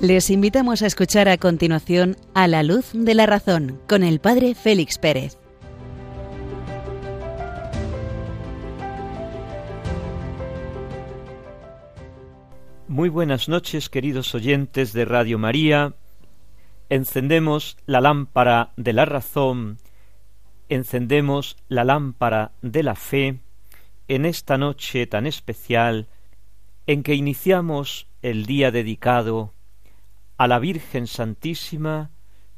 Les invitamos a escuchar a continuación A la luz de la razón con el Padre Félix Pérez. Muy buenas noches, queridos oyentes de Radio María. Encendemos la lámpara de la razón, encendemos la lámpara de la fe en esta noche tan especial en que iniciamos el día dedicado a la Virgen Santísima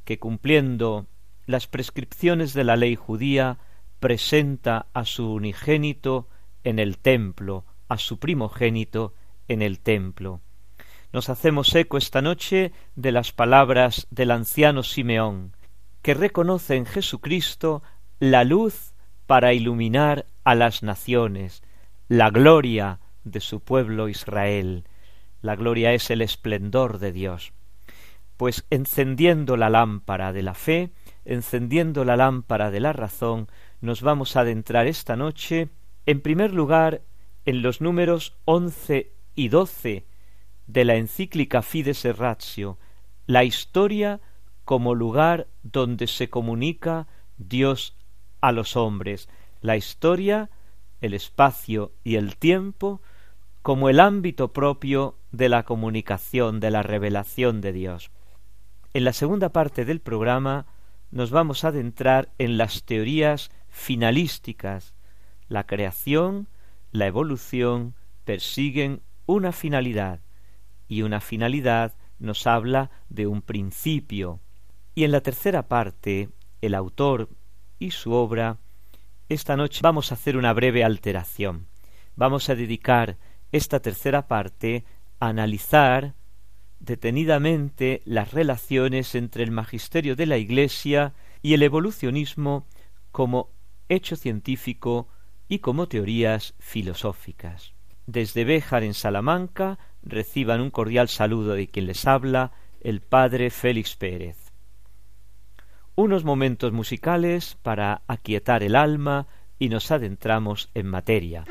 que cumpliendo las prescripciones de la ley judía presenta a su unigénito en el templo, a su primogénito en el templo. Nos hacemos eco esta noche de las palabras del anciano Simeón, que reconoce en Jesucristo la luz para iluminar a las naciones, la gloria de su pueblo Israel. La gloria es el esplendor de Dios. Pues encendiendo la lámpara de la fe, encendiendo la lámpara de la razón, nos vamos a adentrar esta noche, en primer lugar, en los números once y doce de la encíclica Fides Ratio, la historia como lugar donde se comunica Dios a los hombres, la historia, el espacio y el tiempo como el ámbito propio de la comunicación, de la revelación de Dios. En la segunda parte del programa nos vamos a adentrar en las teorías finalísticas. La creación, la evolución persiguen una finalidad y una finalidad nos habla de un principio. Y en la tercera parte, el autor y su obra, esta noche vamos a hacer una breve alteración. Vamos a dedicar esta tercera parte a analizar detenidamente las relaciones entre el magisterio de la Iglesia y el evolucionismo como hecho científico y como teorías filosóficas. Desde Béjar en Salamanca reciban un cordial saludo de quien les habla, el padre Félix Pérez. Unos momentos musicales para aquietar el alma y nos adentramos en materia.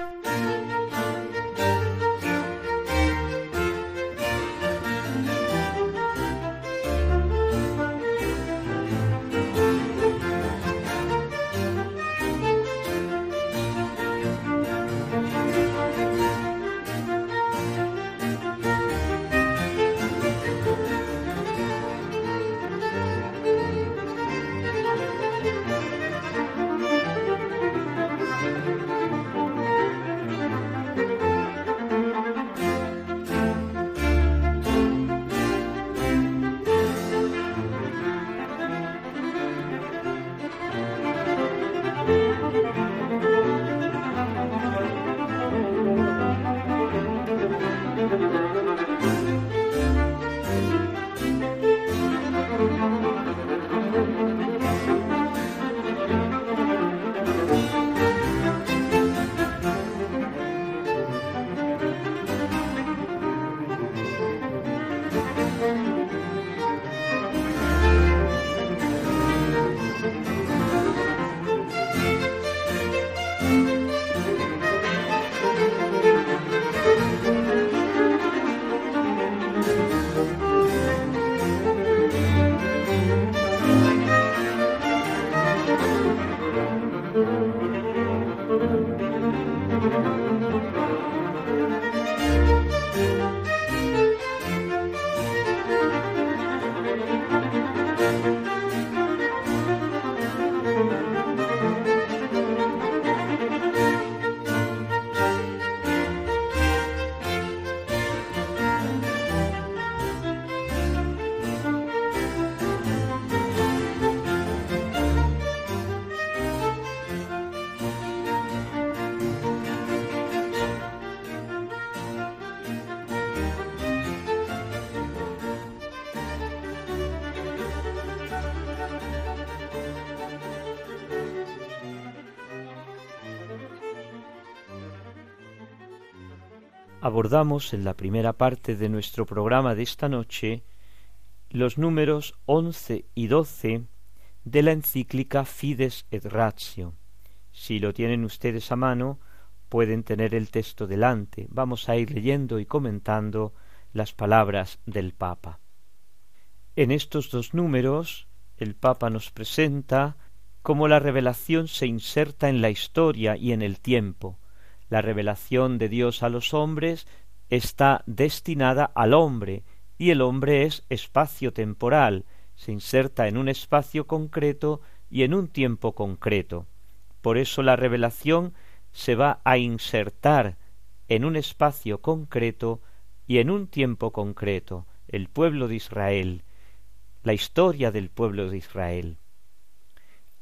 Abordamos en la primera parte de nuestro programa de esta noche los números once y doce de la encíclica Fides et Ratio. Si lo tienen ustedes a mano, pueden tener el texto delante. Vamos a ir leyendo y comentando las palabras del Papa. En estos dos números el Papa nos presenta cómo la revelación se inserta en la historia y en el tiempo. La revelación de Dios a los hombres está destinada al hombre y el hombre es espacio temporal, se inserta en un espacio concreto y en un tiempo concreto. Por eso la revelación se va a insertar en un espacio concreto y en un tiempo concreto, el pueblo de Israel, la historia del pueblo de Israel.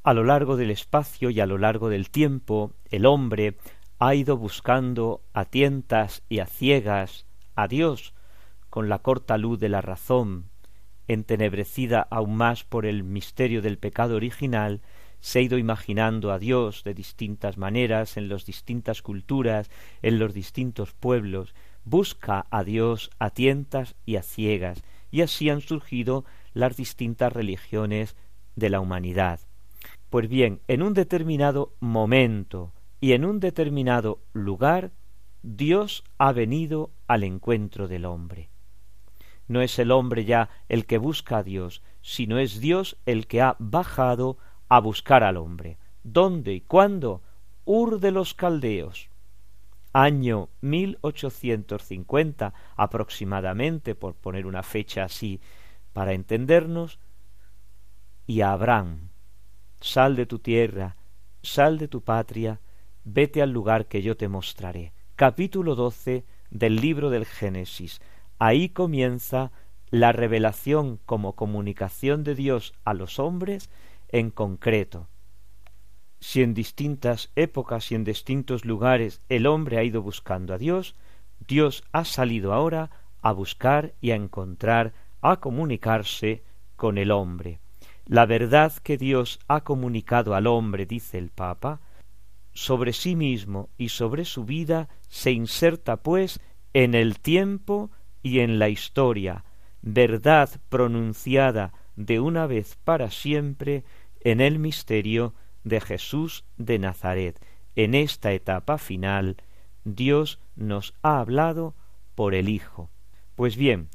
A lo largo del espacio y a lo largo del tiempo, el hombre ha ido buscando a tientas y a ciegas a Dios con la corta luz de la razón, entenebrecida aún más por el misterio del pecado original, se ha ido imaginando a Dios de distintas maneras en las distintas culturas, en los distintos pueblos, busca a Dios a tientas y a ciegas, y así han surgido las distintas religiones de la humanidad. Pues bien, en un determinado momento y en un determinado lugar, Dios ha venido al encuentro del hombre. No es el hombre ya el que busca a Dios, sino es Dios el que ha bajado a buscar al hombre. ¿Dónde y cuándo? Ur de los Caldeos. Año 1850 aproximadamente, por poner una fecha así para entendernos, y a Abraham, sal de tu tierra, sal de tu patria, vete al lugar que yo te mostraré. Capítulo 12 del libro del Génesis. Ahí comienza la revelación como comunicación de Dios a los hombres en concreto. Si en distintas épocas y en distintos lugares el hombre ha ido buscando a Dios, Dios ha salido ahora a buscar y a encontrar, a comunicarse con el hombre. La verdad que Dios ha comunicado al hombre, dice el Papa, sobre sí mismo y sobre su vida se inserta pues en el tiempo y en la historia, verdad pronunciada de una vez para siempre en el misterio de Jesús de Nazaret. En esta etapa final, Dios nos ha hablado por el Hijo. Pues bien,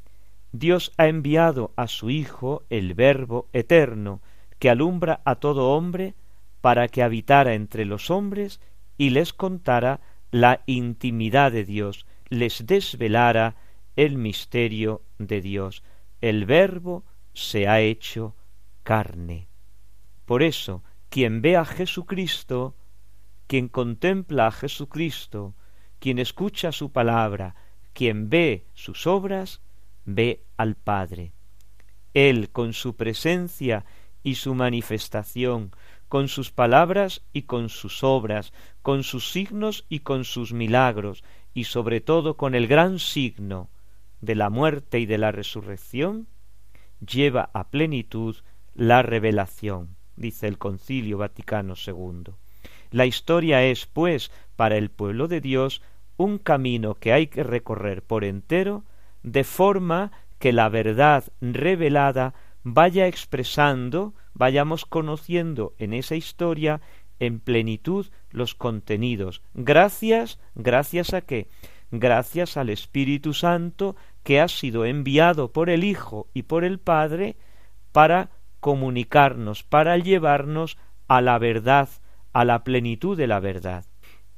Dios ha enviado a su Hijo, el Verbo eterno, que alumbra a todo hombre, para que habitara entre los hombres y les contara la intimidad de Dios, les desvelara el misterio de Dios. El Verbo se ha hecho carne. Por eso, quien ve a Jesucristo, quien contempla a Jesucristo, quien escucha su palabra, quien ve sus obras, ve al Padre. Él, con su presencia y su manifestación, con sus palabras y con sus obras, con sus signos y con sus milagros, y sobre todo con el gran signo de la muerte y de la resurrección, lleva a plenitud la revelación dice el Concilio Vaticano II. La historia es, pues, para el pueblo de Dios un camino que hay que recorrer por entero, de forma que la verdad revelada vaya expresando, vayamos conociendo en esa historia en plenitud los contenidos. Gracias, gracias a qué? Gracias al Espíritu Santo que ha sido enviado por el Hijo y por el Padre para comunicarnos, para llevarnos a la verdad, a la plenitud de la verdad.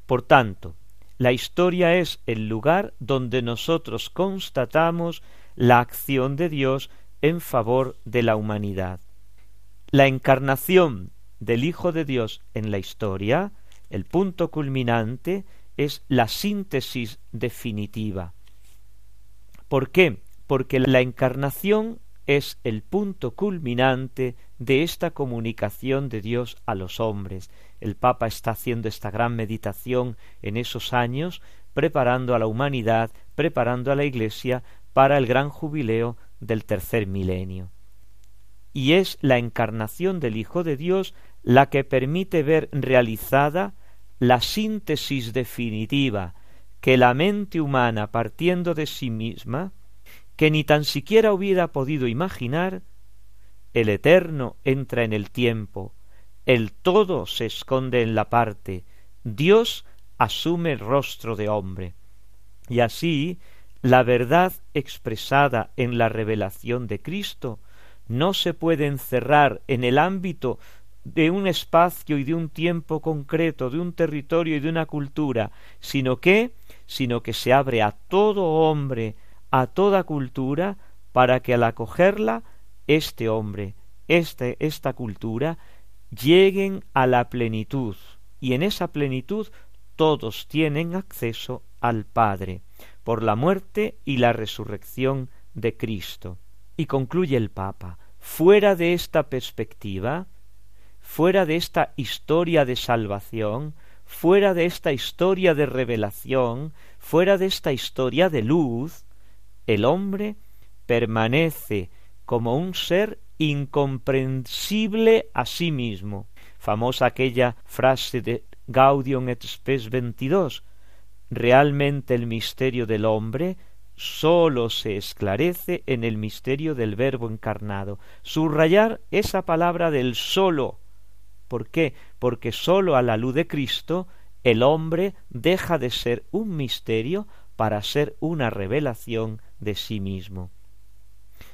Por tanto, la historia es el lugar donde nosotros constatamos la acción de Dios en favor de la humanidad. La encarnación del Hijo de Dios en la historia, el punto culminante, es la síntesis definitiva. ¿Por qué? Porque la encarnación es el punto culminante de esta comunicación de Dios a los hombres. El Papa está haciendo esta gran meditación en esos años, preparando a la humanidad, preparando a la Iglesia para el gran jubileo del tercer milenio. Y es la encarnación del Hijo de Dios la que permite ver realizada la síntesis definitiva que la mente humana, partiendo de sí misma, que ni tan siquiera hubiera podido imaginar, el eterno entra en el tiempo, el todo se esconde en la parte, Dios asume el rostro de hombre. Y así, la verdad expresada en la revelación de Cristo no se puede encerrar en el ámbito de un espacio y de un tiempo concreto, de un territorio y de una cultura, sino que, sino que se abre a todo hombre, a toda cultura, para que al acogerla, este hombre, este, esta cultura, lleguen a la plenitud, y en esa plenitud todos tienen acceso al Padre, por la muerte y la resurrección de Cristo. Y concluye el Papa, fuera de esta perspectiva, fuera de esta historia de salvación, fuera de esta historia de revelación, fuera de esta historia de luz, el hombre permanece como un ser incomprensible a sí mismo. Famosa aquella frase de Gaudium et Spes 22. Realmente el misterio del hombre sólo se esclarece en el misterio del Verbo encarnado. Subrayar esa palabra del solo ¿Por qué? Porque sólo a la luz de Cristo el hombre deja de ser un misterio para ser una revelación de sí mismo.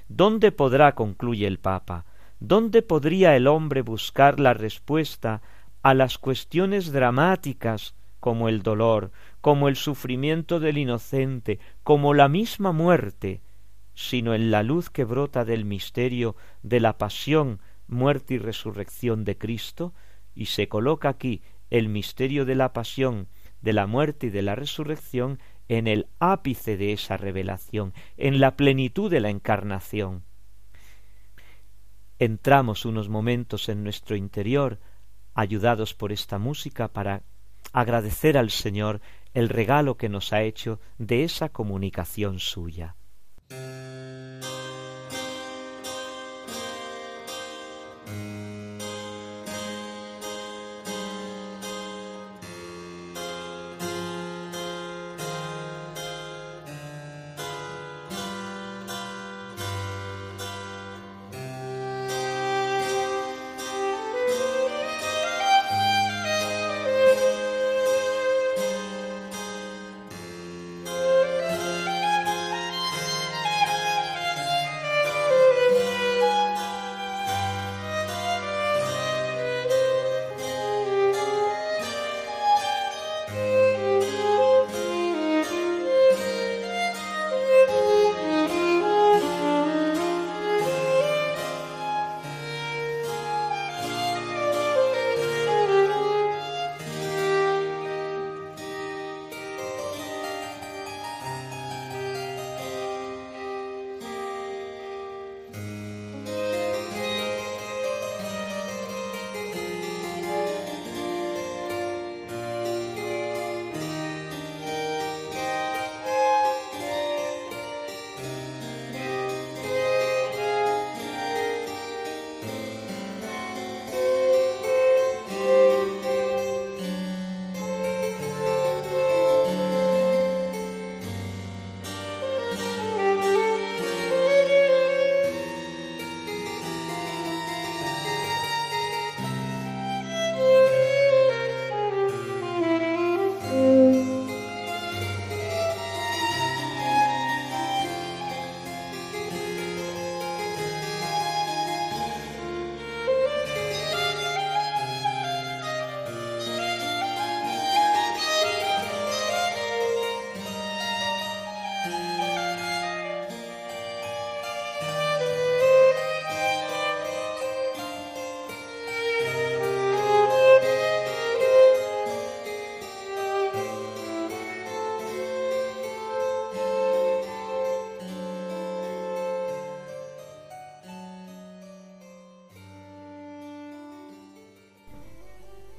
¿Dónde podrá, concluye el Papa, dónde podría el hombre buscar la respuesta a las cuestiones dramáticas como el dolor, como el sufrimiento del inocente, como la misma muerte, sino en la luz que brota del misterio de la pasión muerte y resurrección de Cristo, y se coloca aquí el misterio de la pasión, de la muerte y de la resurrección en el ápice de esa revelación, en la plenitud de la encarnación. Entramos unos momentos en nuestro interior, ayudados por esta música, para agradecer al Señor el regalo que nos ha hecho de esa comunicación suya.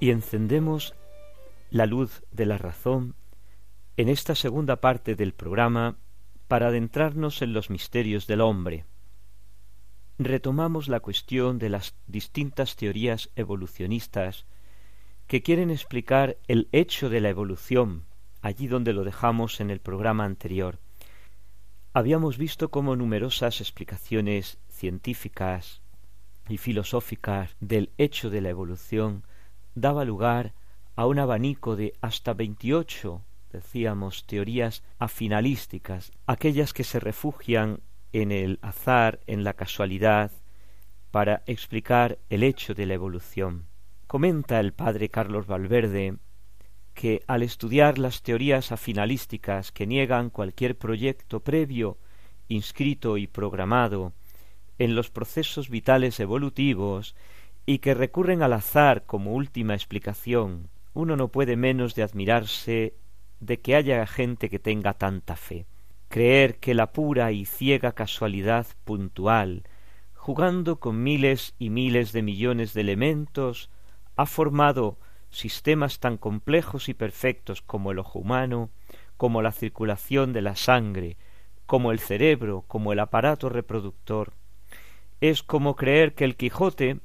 Y encendemos la luz de la razón en esta segunda parte del programa para adentrarnos en los misterios del hombre. Retomamos la cuestión de las distintas teorías evolucionistas que quieren explicar el hecho de la evolución, allí donde lo dejamos en el programa anterior. Habíamos visto cómo numerosas explicaciones científicas y filosóficas del hecho de la evolución daba lugar a un abanico de hasta veintiocho, decíamos, teorías afinalísticas, aquellas que se refugian en el azar, en la casualidad, para explicar el hecho de la evolución. Comenta el padre Carlos Valverde que al estudiar las teorías afinalísticas que niegan cualquier proyecto previo, inscrito y programado en los procesos vitales evolutivos y que recurren al azar como última explicación, uno no puede menos de admirarse de que haya gente que tenga tanta fe. Creer que la pura y ciega casualidad puntual, jugando con miles y miles de millones de elementos, ha formado sistemas tan complejos y perfectos como el ojo humano, como la circulación de la sangre, como el cerebro, como el aparato reproductor, es como creer que el Quijote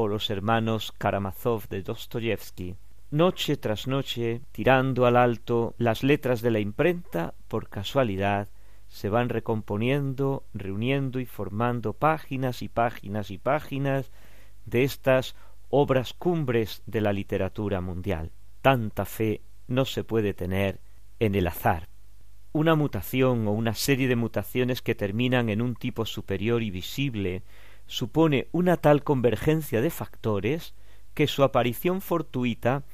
o los hermanos Karamazov de Dostoyevsky, noche tras noche, tirando al alto las letras de la imprenta, por casualidad, se van recomponiendo, reuniendo y formando páginas y páginas y páginas de estas obras cumbres de la literatura mundial. Tanta fe no se puede tener en el azar. Una mutación o una serie de mutaciones que terminan en un tipo superior y visible supone una tal convergencia de factores que su aparición fortuita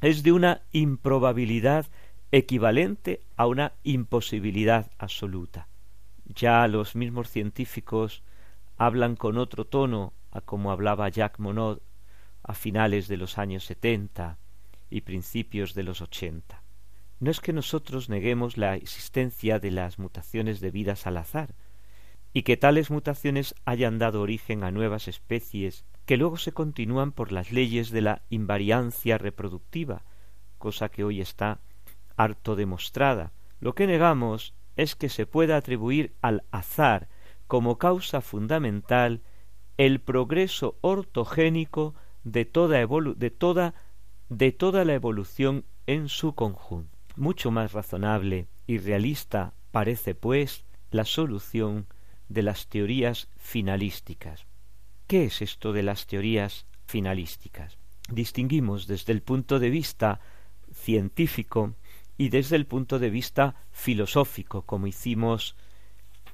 es de una improbabilidad equivalente a una imposibilidad absoluta. Ya los mismos científicos hablan con otro tono a como hablaba Jacques Monod a finales de los años setenta y principios de los ochenta. No es que nosotros neguemos la existencia de las mutaciones debidas al azar, y que tales mutaciones hayan dado origen a nuevas especies que luego se continúan por las leyes de la invariancia reproductiva, cosa que hoy está harto demostrada. Lo que negamos es que se pueda atribuir al azar como causa fundamental el progreso ortogénico de toda, de toda, de toda la evolución en su conjunto. Mucho más razonable y realista parece, pues, la solución de las teorías finalísticas. ¿Qué es esto de las teorías finalísticas? Distinguimos desde el punto de vista científico y desde el punto de vista filosófico, como hicimos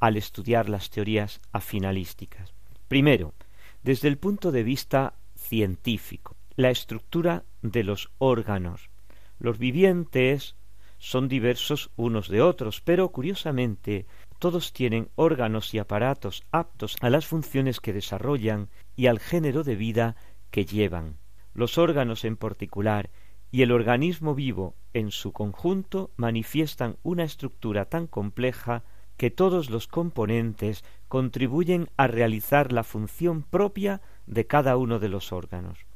al estudiar las teorías afinalísticas. Primero, desde el punto de vista científico, la estructura de los órganos. Los vivientes son diversos unos de otros, pero curiosamente todos tienen órganos y aparatos aptos a las funciones que desarrollan y al género de vida que llevan. Los órganos en particular y el organismo vivo en su conjunto manifiestan una estructura tan compleja que todos los componentes contribuyen a realizar la función propia de cada uno de los órganos.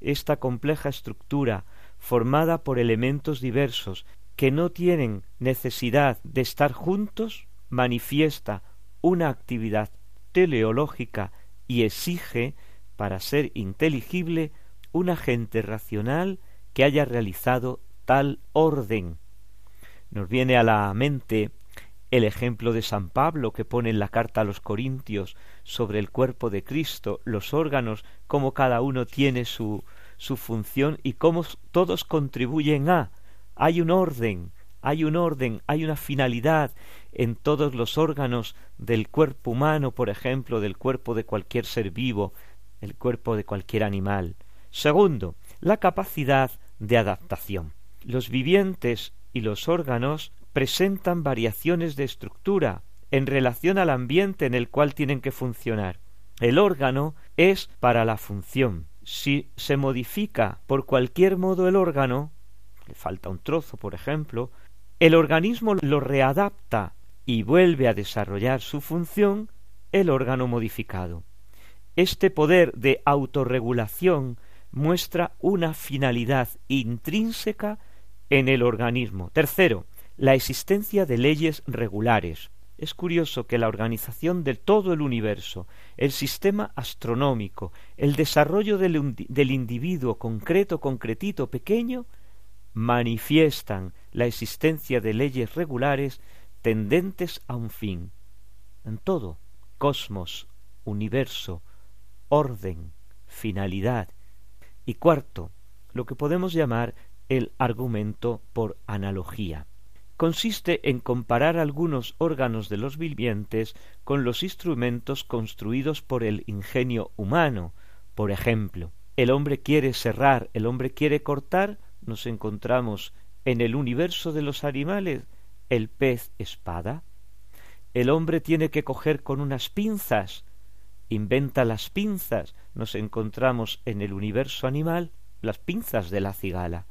Esta compleja estructura, formada por elementos diversos que no tienen necesidad de estar juntos, manifiesta una actividad teleológica y exige, para ser inteligible, un agente racional que haya realizado tal orden. Nos viene a la mente el ejemplo de San Pablo que pone en la carta a los Corintios sobre el cuerpo de Cristo, los órganos, cómo cada uno tiene su, su función y cómo todos contribuyen a. Hay un orden, hay un orden, hay una finalidad en todos los órganos del cuerpo humano, por ejemplo, del cuerpo de cualquier ser vivo, el cuerpo de cualquier animal. Segundo, la capacidad de adaptación. Los vivientes y los órganos presentan variaciones de estructura en relación al ambiente en el cual tienen que funcionar. El órgano es para la función. Si se modifica por cualquier modo el órgano, le falta un trozo, por ejemplo, el organismo lo readapta y vuelve a desarrollar su función el órgano modificado. Este poder de autorregulación muestra una finalidad intrínseca en el organismo. Tercero, la existencia de leyes regulares. Es curioso que la organización de todo el universo, el sistema astronómico, el desarrollo del, del individuo concreto, concretito, pequeño, manifiestan la existencia de leyes regulares tendentes a un fin. En todo, cosmos, universo, orden, finalidad. Y cuarto, lo que podemos llamar el argumento por analogía. consiste en comparar algunos órganos de los vivientes con los instrumentos construidos por el ingenio humano. Por ejemplo, el hombre quiere serrar, el hombre quiere cortar, nos encontramos en el universo de los animales el pez espada. El hombre tiene que coger con unas pinzas, inventa las pinzas, nos encontramos en el universo animal las pinzas de la cigala.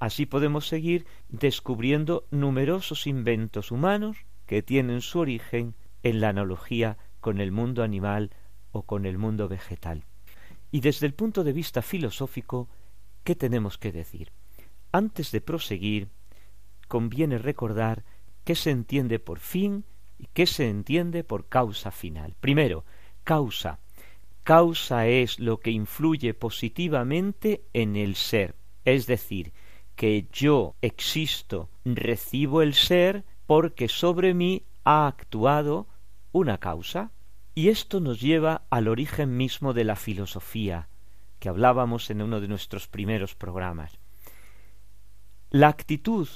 Así podemos seguir descubriendo numerosos inventos humanos que tienen su origen en la analogía con el mundo animal o con el mundo vegetal. Y desde el punto de vista filosófico, ¿qué tenemos que decir? Antes de proseguir, conviene recordar qué se entiende por fin y qué se entiende por causa final. Primero, causa. Causa es lo que influye positivamente en el ser, es decir, que yo existo, recibo el ser porque sobre mí ha actuado una causa. Y esto nos lleva al origen mismo de la filosofía, que hablábamos en uno de nuestros primeros programas. La actitud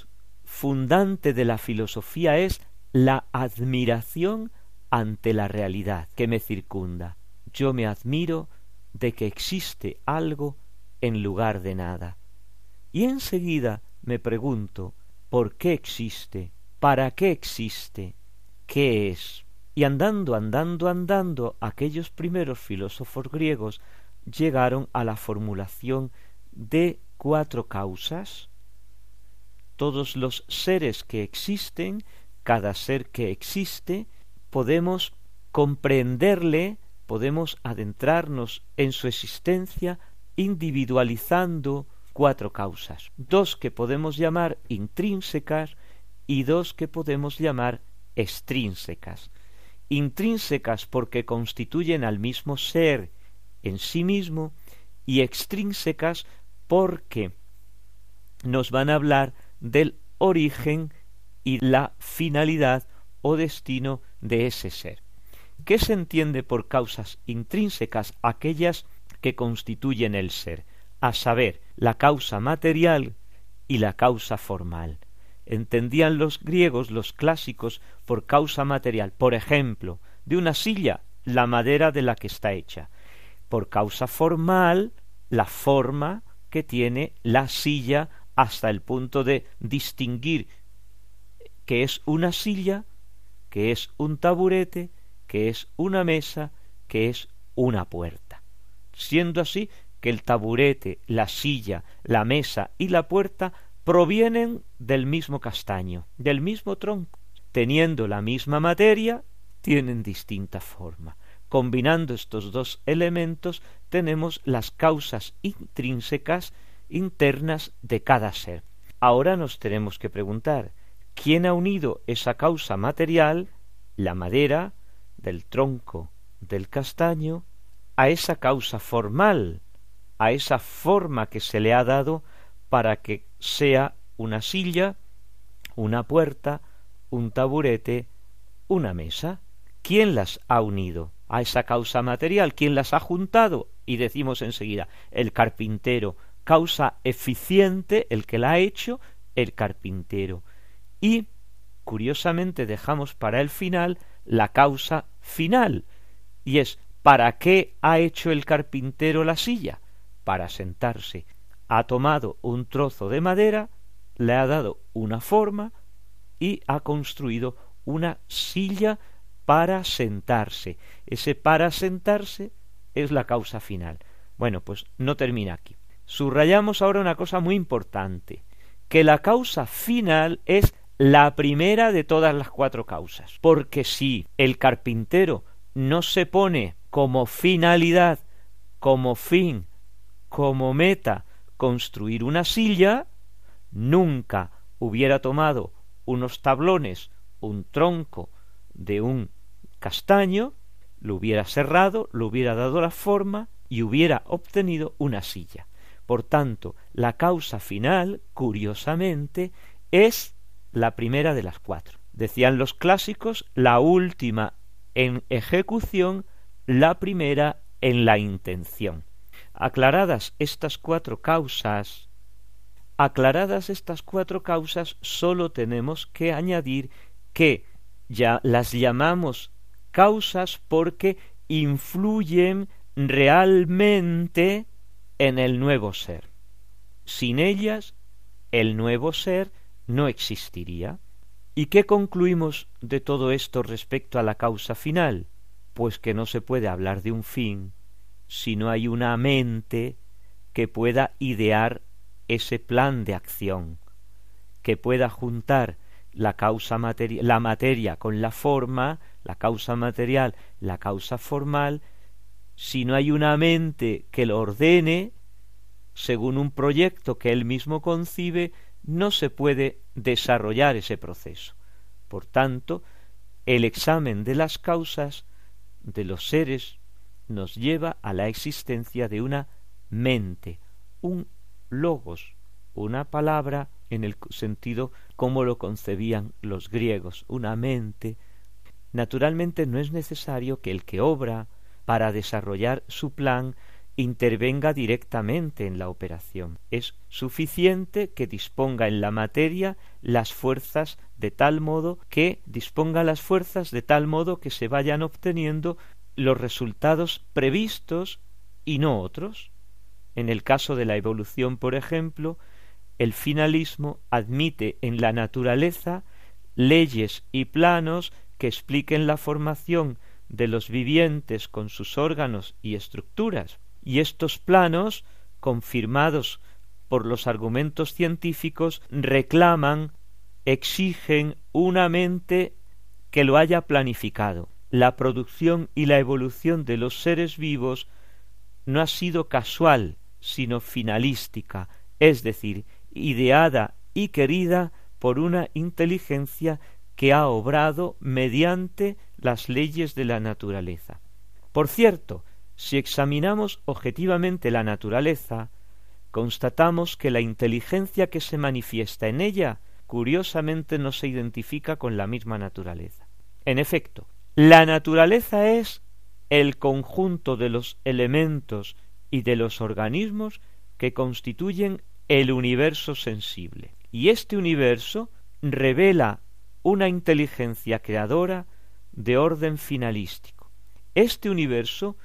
fundante de la filosofía es la admiración ante la realidad que me circunda. Yo me admiro de que existe algo en lugar de nada. Y enseguida me pregunto ¿por qué existe? ¿Para qué existe? ¿Qué es? Y andando, andando, andando, aquellos primeros filósofos griegos llegaron a la formulación de cuatro causas. Todos los seres que existen, cada ser que existe, podemos comprenderle, podemos adentrarnos en su existencia individualizando cuatro causas, dos que podemos llamar intrínsecas y dos que podemos llamar extrínsecas. Intrínsecas porque constituyen al mismo ser en sí mismo y extrínsecas porque nos van a hablar del origen y la finalidad o destino de ese ser. ¿Qué se entiende por causas intrínsecas? Aquellas que constituyen el ser a saber, la causa material y la causa formal. Entendían los griegos, los clásicos, por causa material, por ejemplo, de una silla, la madera de la que está hecha. Por causa formal, la forma que tiene la silla hasta el punto de distinguir que es una silla, que es un taburete, que es una mesa, que es una puerta. Siendo así que el taburete, la silla, la mesa y la puerta provienen del mismo castaño, del mismo tronco. Teniendo la misma materia, tienen distinta forma. Combinando estos dos elementos tenemos las causas intrínsecas internas de cada ser. Ahora nos tenemos que preguntar, ¿quién ha unido esa causa material, la madera, del tronco, del castaño, a esa causa formal, a esa forma que se le ha dado para que sea una silla, una puerta, un taburete, una mesa. ¿Quién las ha unido a esa causa material? ¿Quién las ha juntado? Y decimos enseguida, el carpintero, causa eficiente, el que la ha hecho, el carpintero. Y, curiosamente, dejamos para el final la causa final, y es ¿para qué ha hecho el carpintero la silla? para sentarse. Ha tomado un trozo de madera, le ha dado una forma y ha construido una silla para sentarse. Ese para sentarse es la causa final. Bueno, pues no termina aquí. Subrayamos ahora una cosa muy importante, que la causa final es la primera de todas las cuatro causas. Porque si el carpintero no se pone como finalidad, como fin, como meta construir una silla, nunca hubiera tomado unos tablones, un tronco de un castaño, lo hubiera cerrado, lo hubiera dado la forma y hubiera obtenido una silla. Por tanto, la causa final, curiosamente, es la primera de las cuatro. Decían los clásicos, la última en ejecución, la primera en la intención. Aclaradas estas cuatro causas, aclaradas estas cuatro causas, sólo tenemos que añadir que ya las llamamos causas porque influyen realmente en el nuevo ser. Sin ellas, el nuevo ser no existiría. ¿Y qué concluimos de todo esto respecto a la causa final? Pues que no se puede hablar de un fin si no hay una mente que pueda idear ese plan de acción, que pueda juntar la causa la materia con la forma, la causa material, la causa formal, si no hay una mente que lo ordene según un proyecto que él mismo concibe, no se puede desarrollar ese proceso. Por tanto, el examen de las causas de los seres nos lleva a la existencia de una mente, un logos, una palabra en el sentido como lo concebían los griegos, una mente. Naturalmente no es necesario que el que obra para desarrollar su plan intervenga directamente en la operación. Es suficiente que disponga en la materia las fuerzas de tal modo que disponga las fuerzas de tal modo que se vayan obteniendo los resultados previstos y no otros. En el caso de la evolución, por ejemplo, el finalismo admite en la naturaleza leyes y planos que expliquen la formación de los vivientes con sus órganos y estructuras, y estos planos, confirmados por los argumentos científicos, reclaman, exigen una mente que lo haya planificado. La producción y la evolución de los seres vivos no ha sido casual, sino finalística, es decir, ideada y querida por una inteligencia que ha obrado mediante las leyes de la naturaleza. Por cierto, si examinamos objetivamente la naturaleza, constatamos que la inteligencia que se manifiesta en ella curiosamente no se identifica con la misma naturaleza. En efecto, la naturaleza es el conjunto de los elementos y de los organismos que constituyen el universo sensible. Y este universo revela una inteligencia creadora de orden finalístico. Este universo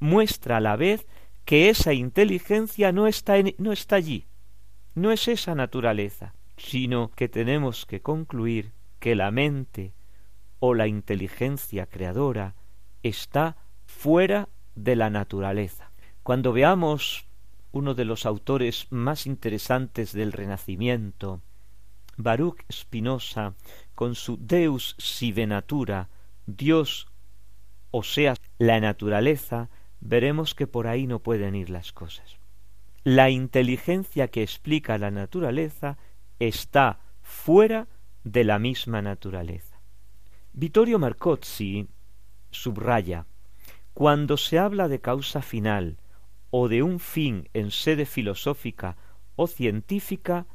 muestra a la vez que esa inteligencia no está, no está allí, no es esa naturaleza, sino que tenemos que concluir que la mente o la inteligencia creadora está fuera de la naturaleza. Cuando veamos uno de los autores más interesantes del Renacimiento, Baruch Spinoza, con su Deus sive natura, Dios, o sea, la naturaleza, veremos que por ahí no pueden ir las cosas. La inteligencia que explica la naturaleza está fuera de la misma naturaleza. Vittorio Marcozzi subraya cuando se habla de causa final o de un fin en sede filosófica o científica,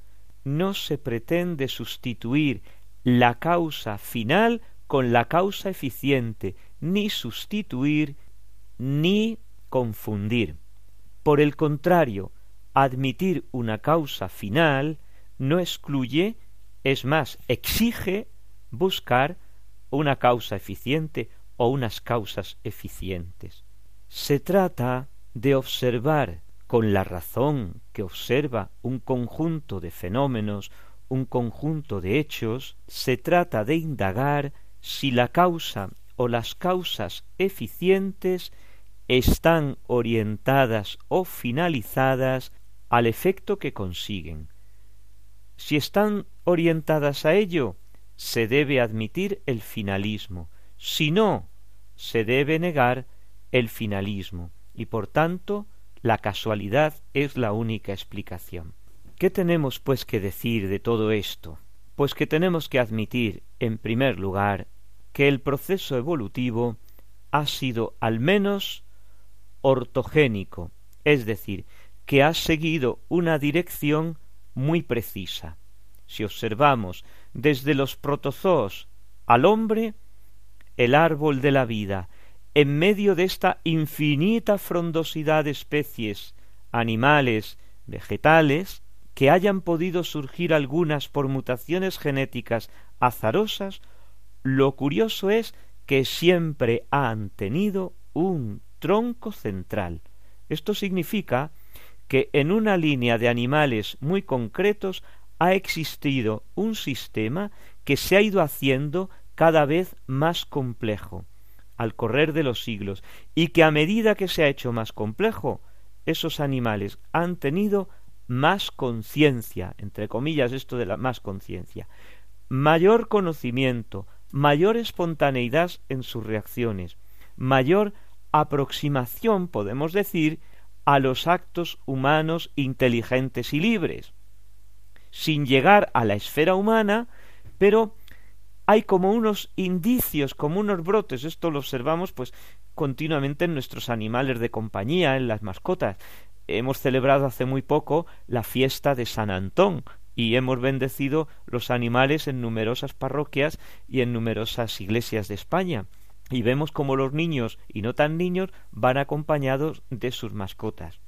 no se pretende sustituir la causa final con la causa eficiente, ni sustituir ni confundir. Por el contrario, admitir una causa final no excluye, es más, exige buscar una causa eficiente o unas causas eficientes. Se trata de observar con la razón que observa un conjunto de fenómenos, un conjunto de hechos, se trata de indagar si la causa o las causas eficientes están orientadas o finalizadas al efecto que consiguen. Si están orientadas a ello, se debe admitir el finalismo, si no, se debe negar el finalismo, y por tanto la casualidad es la única explicación. ¿Qué tenemos pues que decir de todo esto? Pues que tenemos que admitir, en primer lugar, que el proceso evolutivo ha sido al menos ortogénico, es decir, que ha seguido una dirección muy precisa. Si observamos desde los protozoos al hombre, el árbol de la vida, en medio de esta infinita frondosidad de especies, animales, vegetales, que hayan podido surgir algunas por mutaciones genéticas azarosas, lo curioso es que siempre han tenido un tronco central. Esto significa que en una línea de animales muy concretos ha existido un sistema que se ha ido haciendo cada vez más complejo al correr de los siglos y que a medida que se ha hecho más complejo, esos animales han tenido más conciencia, entre comillas esto de la más conciencia, mayor conocimiento, mayor espontaneidad en sus reacciones, mayor aproximación, podemos decir, a los actos humanos inteligentes y libres, sin llegar a la esfera humana, pero hay como unos indicios, como unos brotes, esto lo observamos pues continuamente en nuestros animales de compañía, en las mascotas. Hemos celebrado hace muy poco la fiesta de San Antón y hemos bendecido los animales en numerosas parroquias y en numerosas iglesias de España. Y vemos como los niños y no tan niños van acompañados de sus mascotas.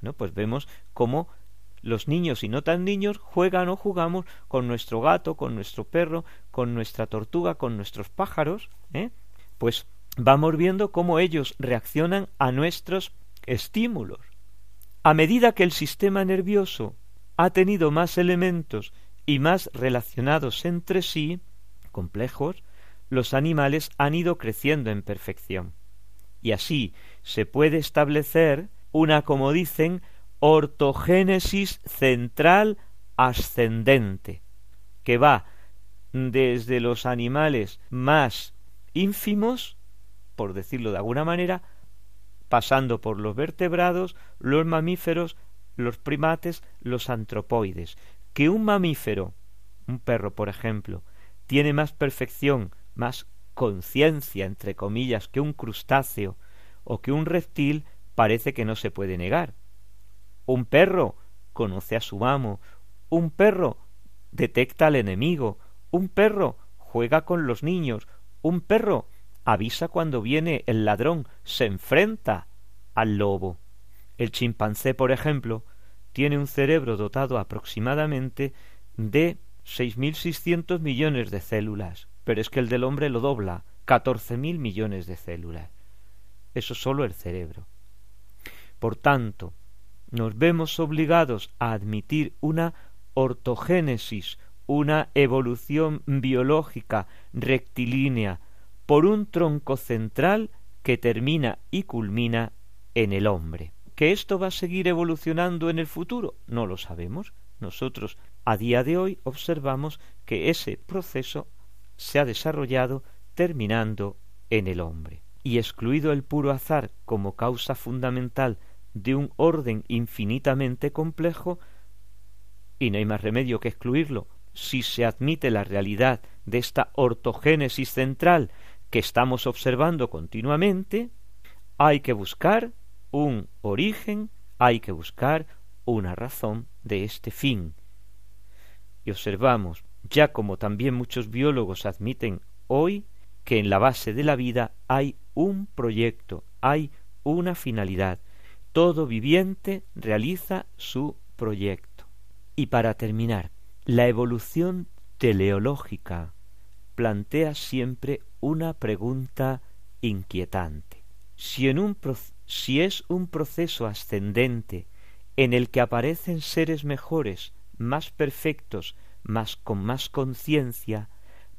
¿No? Pues vemos cómo los niños y no tan niños juegan o jugamos con nuestro gato, con nuestro perro, con nuestra tortuga, con nuestros pájaros, ¿eh? pues vamos viendo cómo ellos reaccionan a nuestros estímulos. A medida que el sistema nervioso ha tenido más elementos y más relacionados entre sí, complejos, los animales han ido creciendo en perfección. Y así se puede establecer una, como dicen, ortogénesis central ascendente, que va desde los animales más ínfimos, por decirlo de alguna manera, pasando por los vertebrados, los mamíferos, los primates, los antropoides. Que un mamífero, un perro por ejemplo, tiene más perfección, más conciencia, entre comillas, que un crustáceo o que un reptil, parece que no se puede negar. Un perro conoce a su amo, un perro detecta al enemigo, un perro juega con los niños, un perro avisa cuando viene el ladrón, se enfrenta al lobo. El chimpancé, por ejemplo, tiene un cerebro dotado aproximadamente de seis mil seiscientos millones de células, pero es que el del hombre lo dobla, catorce mil millones de células. Eso solo el cerebro. Por tanto, nos vemos obligados a admitir una ortogénesis, una evolución biológica rectilínea, por un tronco central que termina y culmina en el hombre. ¿Que esto va a seguir evolucionando en el futuro? No lo sabemos. Nosotros a día de hoy observamos que ese proceso se ha desarrollado terminando en el hombre. Y excluido el puro azar como causa fundamental de un orden infinitamente complejo, y no hay más remedio que excluirlo si se admite la realidad de esta ortogénesis central que estamos observando continuamente, hay que buscar un origen, hay que buscar una razón de este fin. Y observamos, ya como también muchos biólogos admiten hoy, que en la base de la vida hay un proyecto, hay una finalidad. Todo viviente realiza su proyecto. Y para terminar, la evolución teleológica plantea siempre una pregunta inquietante. Si, en un si es un proceso ascendente en el que aparecen seres mejores, más perfectos, más con más conciencia,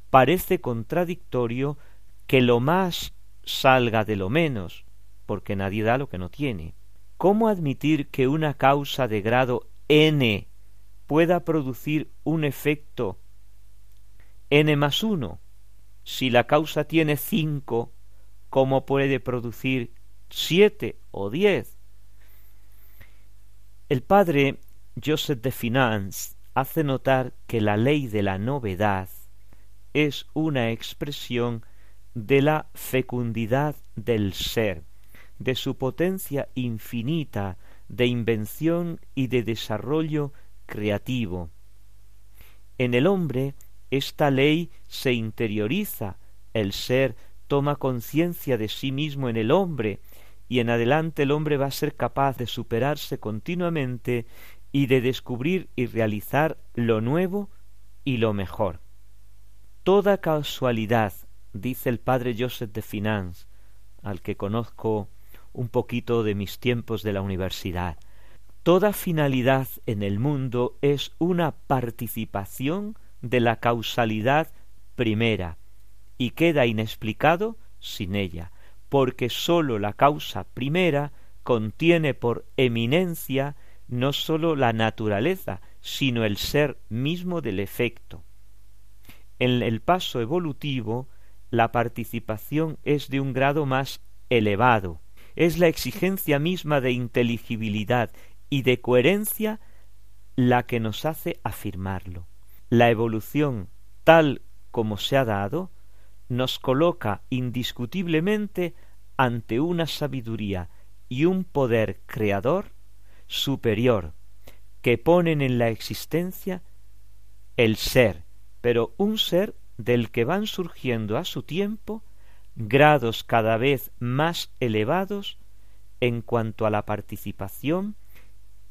parece contradictorio que lo más salga de lo menos, porque nadie da lo que no tiene. ¿Cómo admitir que una causa de grado n pueda producir un efecto n más uno? Si la causa tiene cinco, ¿cómo puede producir siete o diez? El padre Joseph de Finance hace notar que la ley de la novedad es una expresión de la fecundidad del ser, de su potencia infinita de invención y de desarrollo creativo. En el hombre esta ley se interioriza, el ser toma conciencia de sí mismo en el hombre, y en adelante el hombre va a ser capaz de superarse continuamente y de descubrir y realizar lo nuevo y lo mejor. Toda casualidad, dice el padre Joseph de Finance, al que conozco un poquito de mis tiempos de la universidad, toda finalidad en el mundo es una participación de la causalidad primera y queda inexplicado sin ella, porque sólo la causa primera contiene por eminencia no sólo la naturaleza, sino el ser mismo del efecto. En el paso evolutivo, la participación es de un grado más elevado, es la exigencia misma de inteligibilidad y de coherencia la que nos hace afirmarlo. La evolución, tal como se ha dado, nos coloca indiscutiblemente ante una sabiduría y un poder creador superior que ponen en la existencia el ser, pero un ser del que van surgiendo a su tiempo grados cada vez más elevados en cuanto a la participación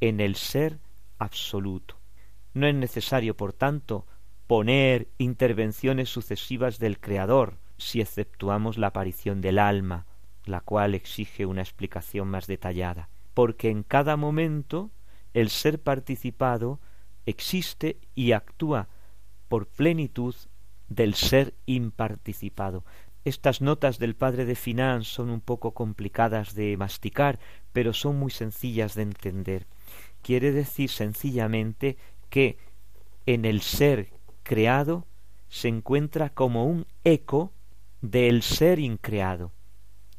en el ser absoluto. No es necesario, por tanto, poner intervenciones sucesivas del Creador, si exceptuamos la aparición del alma, la cual exige una explicación más detallada, porque en cada momento el ser participado existe y actúa por plenitud del ser imparticipado. Estas notas del padre de Finan son un poco complicadas de masticar, pero son muy sencillas de entender. Quiere decir sencillamente que en el ser creado se encuentra como un eco del ser increado.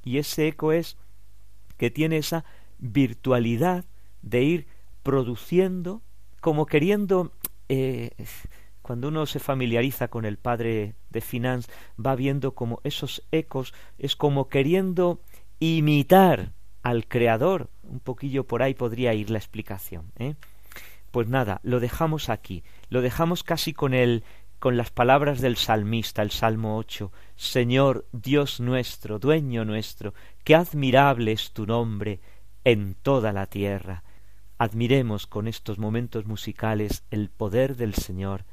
Y ese eco es que tiene esa virtualidad de ir produciendo, como queriendo, eh, cuando uno se familiariza con el padre de Finance, va viendo como esos ecos, es como queriendo imitar al creador. Un poquillo por ahí podría ir la explicación. ¿eh? Pues nada, lo dejamos aquí, lo dejamos casi con el con las palabras del salmista, el Salmo ocho Señor Dios nuestro, dueño nuestro, qué admirable es tu nombre en toda la tierra. Admiremos con estos momentos musicales el poder del Señor,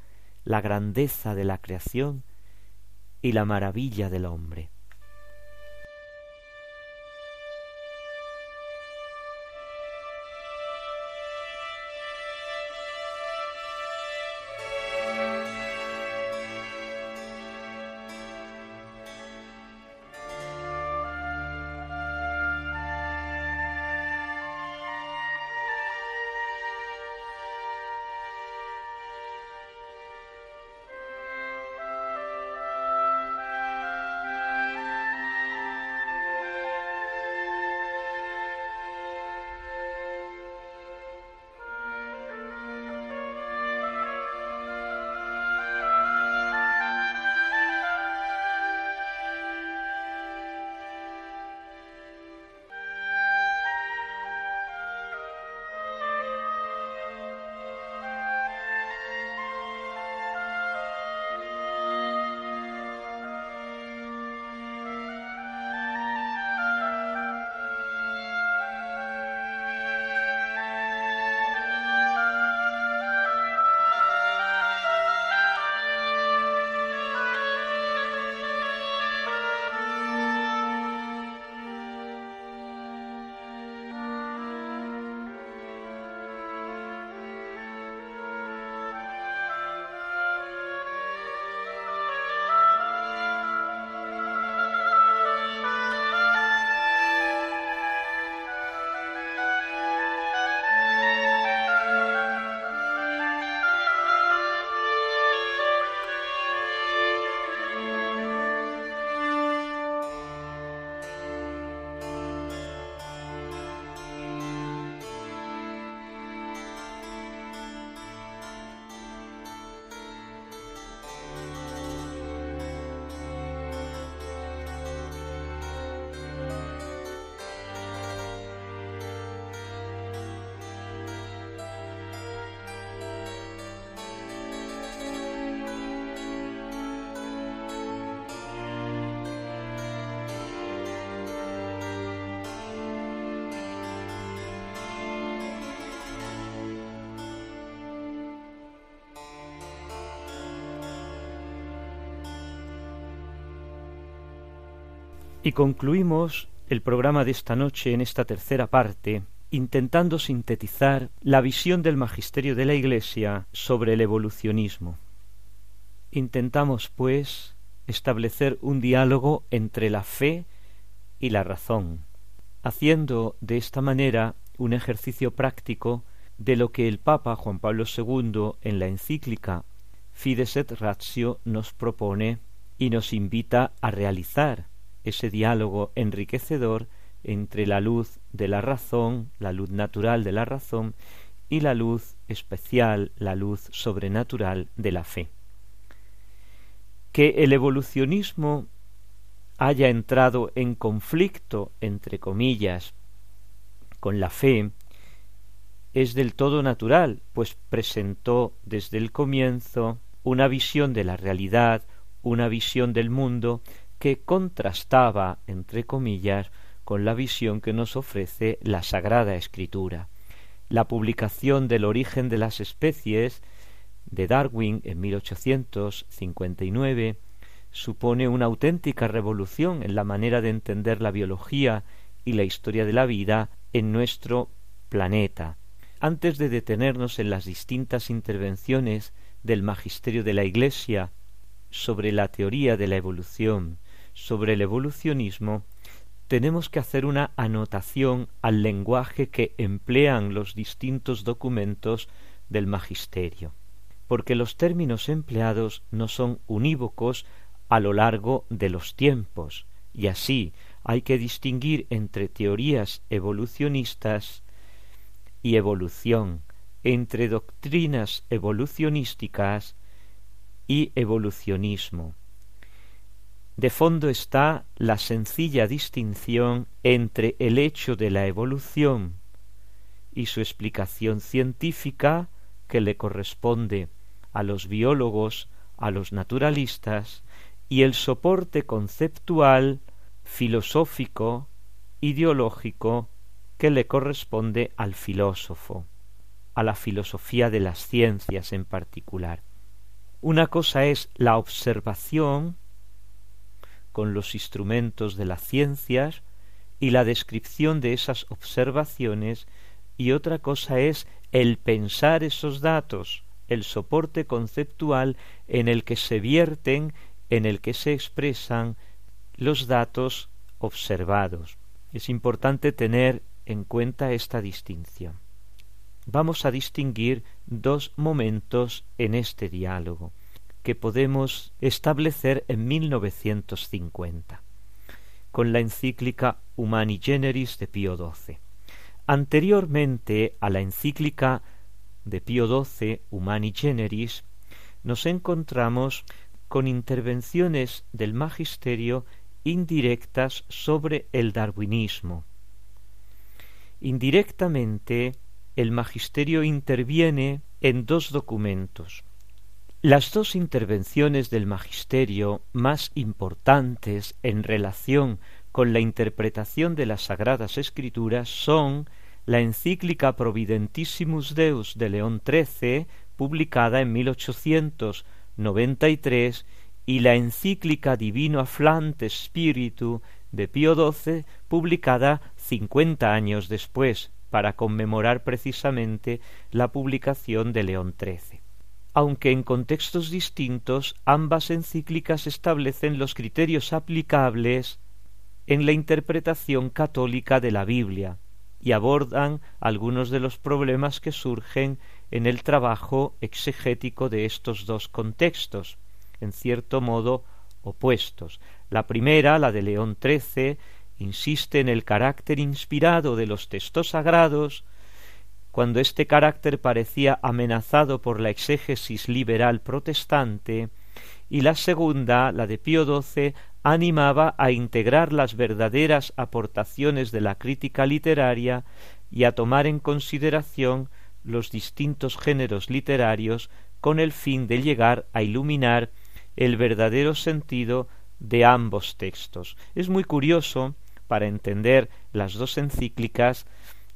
la grandeza de la creación y la maravilla del hombre. Y concluimos el programa de esta noche en esta tercera parte intentando sintetizar la visión del magisterio de la Iglesia sobre el evolucionismo. Intentamos, pues, establecer un diálogo entre la fe y la razón, haciendo de esta manera un ejercicio práctico de lo que el Papa Juan Pablo II en la encíclica Fides et Ratio nos propone y nos invita a realizar ese diálogo enriquecedor entre la luz de la razón, la luz natural de la razón, y la luz especial, la luz sobrenatural de la fe. Que el evolucionismo haya entrado en conflicto, entre comillas, con la fe, es del todo natural, pues presentó desde el comienzo una visión de la realidad, una visión del mundo que contrastaba, entre comillas, con la visión que nos ofrece la Sagrada Escritura. La publicación del origen de las especies de Darwin en 1859 supone una auténtica revolución en la manera de entender la biología y la historia de la vida en nuestro planeta. Antes de detenernos en las distintas intervenciones del magisterio de la Iglesia sobre la teoría de la evolución, sobre el evolucionismo, tenemos que hacer una anotación al lenguaje que emplean los distintos documentos del magisterio, porque los términos empleados no son unívocos a lo largo de los tiempos, y así hay que distinguir entre teorías evolucionistas y evolución, entre doctrinas evolucionísticas y evolucionismo. De fondo está la sencilla distinción entre el hecho de la evolución y su explicación científica que le corresponde a los biólogos, a los naturalistas, y el soporte conceptual, filosófico, ideológico que le corresponde al filósofo a la filosofía de las ciencias en particular. Una cosa es la observación con los instrumentos de las ciencias y la descripción de esas observaciones y otra cosa es el pensar esos datos, el soporte conceptual en el que se vierten, en el que se expresan los datos observados. Es importante tener en cuenta esta distinción vamos a distinguir dos momentos en este diálogo que podemos establecer en 1950 con la encíclica Humani Generis de Pío XII. Anteriormente a la encíclica de Pío XII Humani Generis nos encontramos con intervenciones del magisterio indirectas sobre el darwinismo. Indirectamente el magisterio interviene en dos documentos. Las dos intervenciones del magisterio más importantes en relación con la interpretación de las Sagradas Escrituras son la encíclica Providentissimus Deus de León XIII, publicada en 1893, y la encíclica Divino Afflante Spiritu de Pío XII, publicada cincuenta años después, para conmemorar precisamente la publicación de León XIII. Aunque en contextos distintos, ambas encíclicas establecen los criterios aplicables en la interpretación católica de la Biblia y abordan algunos de los problemas que surgen en el trabajo exegético de estos dos contextos, en cierto modo opuestos. La primera, la de León XIII, insiste en el carácter inspirado de los textos sagrados, cuando este carácter parecía amenazado por la exégesis liberal protestante, y la segunda, la de Pío XII, animaba a integrar las verdaderas aportaciones de la crítica literaria y a tomar en consideración los distintos géneros literarios con el fin de llegar a iluminar el verdadero sentido de ambos textos. Es muy curioso para entender las dos encíclicas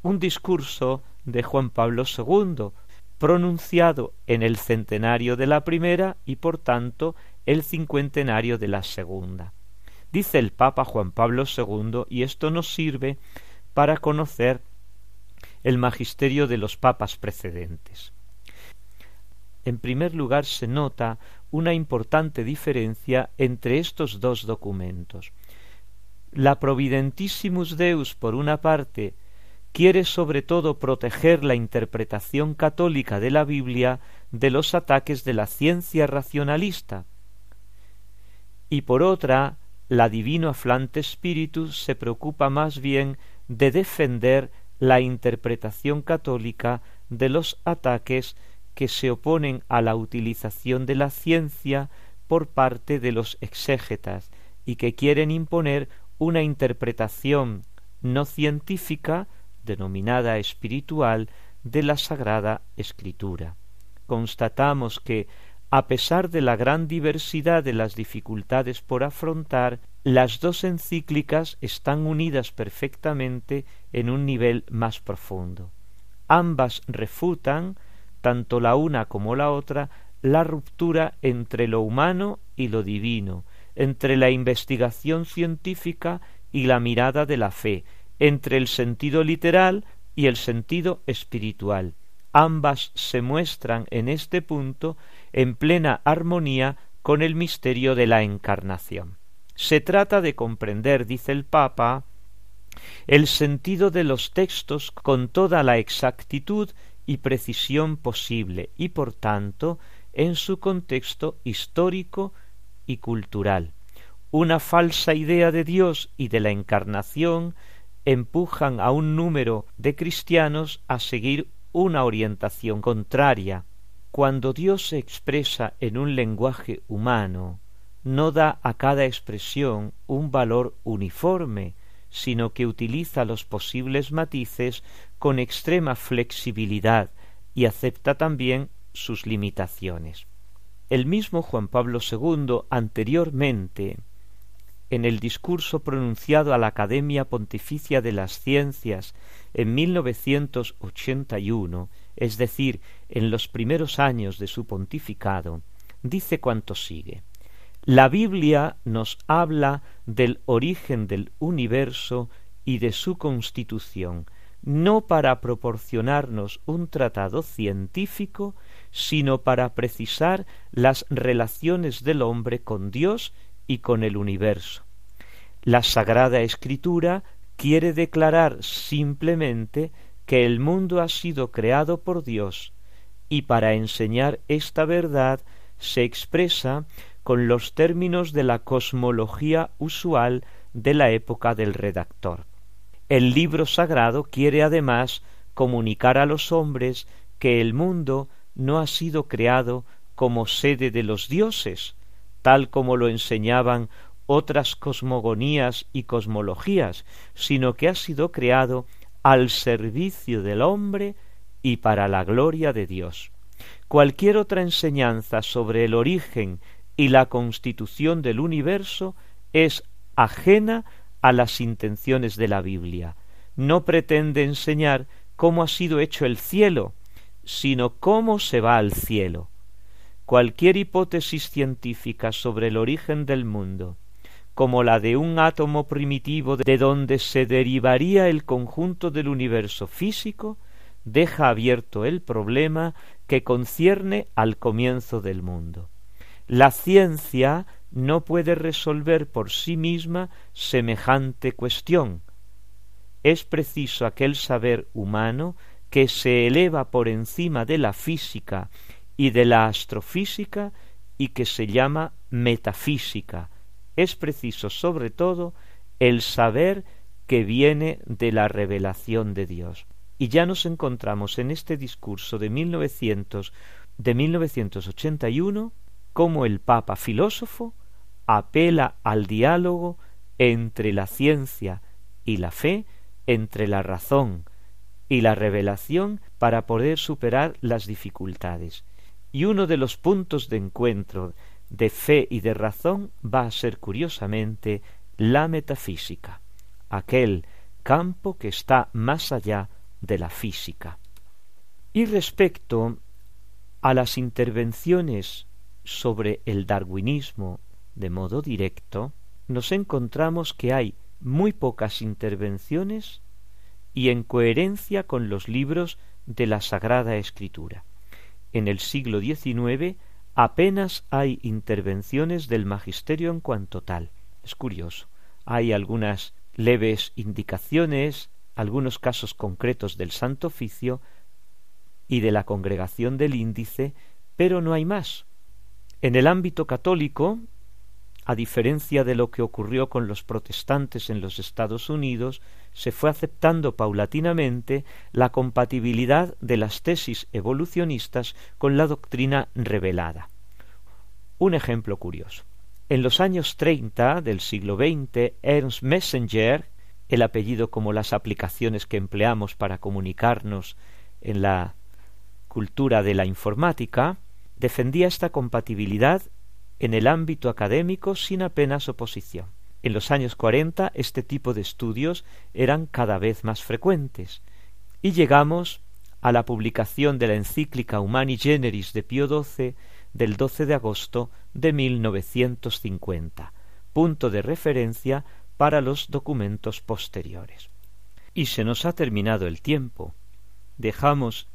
un discurso de Juan Pablo II, pronunciado en el centenario de la primera y por tanto el cincuentenario de la segunda. dice el Papa Juan Pablo II, y esto nos sirve para conocer el magisterio de los papas precedentes. En primer lugar, se nota una importante diferencia entre estos dos documentos. La Providentissimus Deus, por una parte, quiere sobre todo proteger la interpretación católica de la Biblia de los ataques de la ciencia racionalista, y por otra, la Divino Aflante Spiritus se preocupa más bien de defender la interpretación católica de los ataques que se oponen a la utilización de la ciencia por parte de los exégetas y que quieren imponer una interpretación no científica, denominada espiritual, de la Sagrada Escritura. Constatamos que, a pesar de la gran diversidad de las dificultades por afrontar, las dos encíclicas están unidas perfectamente en un nivel más profundo. Ambas refutan, tanto la una como la otra, la ruptura entre lo humano y lo divino, entre la investigación científica y la mirada de la fe, entre el sentido literal y el sentido espiritual. Ambas se muestran en este punto en plena armonía con el misterio de la encarnación. Se trata de comprender, dice el Papa, el sentido de los textos con toda la exactitud y precisión posible y por tanto en su contexto histórico y cultural. Una falsa idea de Dios y de la encarnación empujan a un número de cristianos a seguir una orientación contraria. Cuando Dios se expresa en un lenguaje humano, no da a cada expresión un valor uniforme, sino que utiliza los posibles matices con extrema flexibilidad y acepta también sus limitaciones. El mismo Juan Pablo II anteriormente, en el discurso pronunciado a la Academia Pontificia de las Ciencias en 1981, es decir, en los primeros años de su pontificado, dice cuanto sigue. La Biblia nos habla del origen del universo y de su constitución, no para proporcionarnos un tratado científico, sino para precisar las relaciones del hombre con Dios y con el universo. La Sagrada Escritura quiere declarar simplemente que el mundo ha sido creado por Dios, y para enseñar esta verdad se expresa con los términos de la cosmología usual de la época del redactor. El libro sagrado quiere además comunicar a los hombres que el mundo no ha sido creado como sede de los dioses, tal como lo enseñaban otras cosmogonías y cosmologías, sino que ha sido creado al servicio del hombre y para la gloria de Dios. Cualquier otra enseñanza sobre el origen y la constitución del universo es ajena a las intenciones de la Biblia. No pretende enseñar cómo ha sido hecho el cielo, sino cómo se va al cielo. Cualquier hipótesis científica sobre el origen del mundo, como la de un átomo primitivo de donde se derivaría el conjunto del universo físico, deja abierto el problema que concierne al comienzo del mundo. La ciencia no puede resolver por sí misma semejante cuestión. Es preciso aquel saber humano que se eleva por encima de la física y de la astrofísica y que se llama metafísica. Es preciso sobre todo el saber que viene de la revelación de Dios. Y ya nos encontramos en este discurso de 1900 de 1981 cómo el Papa filósofo apela al diálogo entre la ciencia y la fe, entre la razón y la revelación para poder superar las dificultades. Y uno de los puntos de encuentro de fe y de razón va a ser curiosamente la metafísica, aquel campo que está más allá de la física. Y respecto a las intervenciones sobre el darwinismo de modo directo, nos encontramos que hay muy pocas intervenciones y en coherencia con los libros de la Sagrada Escritura. En el siglo XIX apenas hay intervenciones del magisterio en cuanto tal. Es curioso. Hay algunas leves indicaciones, algunos casos concretos del Santo Oficio y de la congregación del índice, pero no hay más. En el ámbito católico, a diferencia de lo que ocurrió con los protestantes en los Estados Unidos, se fue aceptando paulatinamente la compatibilidad de las tesis evolucionistas con la doctrina revelada. Un ejemplo curioso. En los años treinta del siglo XX, Ernst Messenger, el apellido como las aplicaciones que empleamos para comunicarnos en la cultura de la informática, defendía esta compatibilidad en el ámbito académico sin apenas oposición. En los años cuarenta este tipo de estudios eran cada vez más frecuentes y llegamos a la publicación de la encíclica Humani Generis de Pío XII del 12 de agosto de 1950, punto de referencia para los documentos posteriores. Y se nos ha terminado el tiempo. Dejamos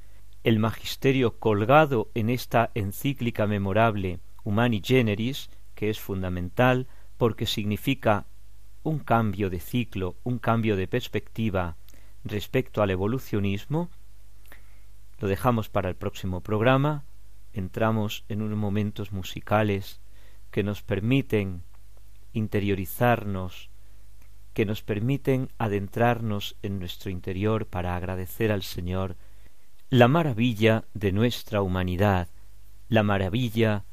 el magisterio colgado en esta encíclica memorable Humani Generis, que es fundamental porque significa un cambio de ciclo, un cambio de perspectiva respecto al evolucionismo, lo dejamos para el próximo programa, entramos en unos momentos musicales que nos permiten interiorizarnos, que nos permiten adentrarnos en nuestro interior para agradecer al Señor la maravilla de nuestra humanidad, la maravilla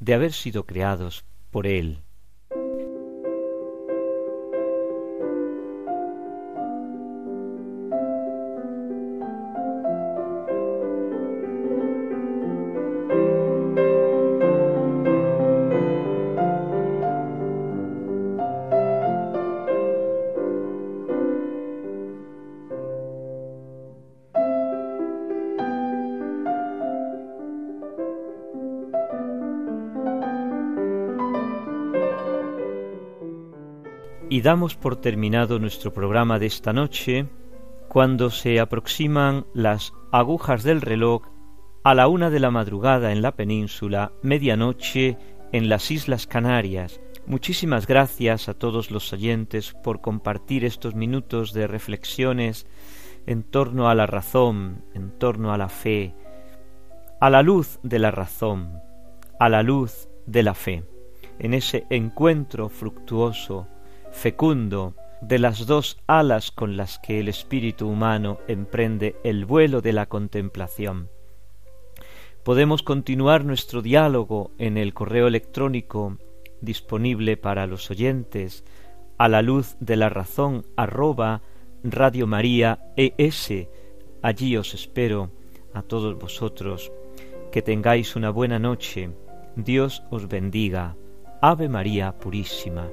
de haber sido creados por Él. Damos por terminado nuestro programa de esta noche cuando se aproximan las agujas del reloj a la una de la madrugada en la península, medianoche en las Islas Canarias. Muchísimas gracias a todos los oyentes por compartir estos minutos de reflexiones en torno a la razón, en torno a la fe, a la luz de la razón, a la luz de la fe, en ese encuentro fructuoso fecundo de las dos alas con las que el espíritu humano emprende el vuelo de la contemplación. Podemos continuar nuestro diálogo en el correo electrónico disponible para los oyentes a la luz de la razón arroba Radio María ES. Allí os espero a todos vosotros. Que tengáis una buena noche. Dios os bendiga. Ave María Purísima.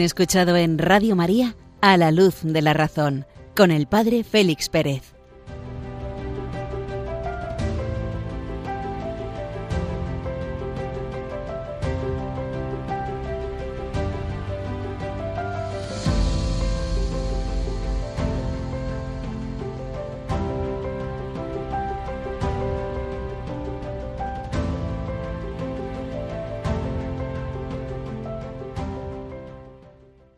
Escuchado en Radio María A la Luz de la Razón con el Padre Félix Pérez.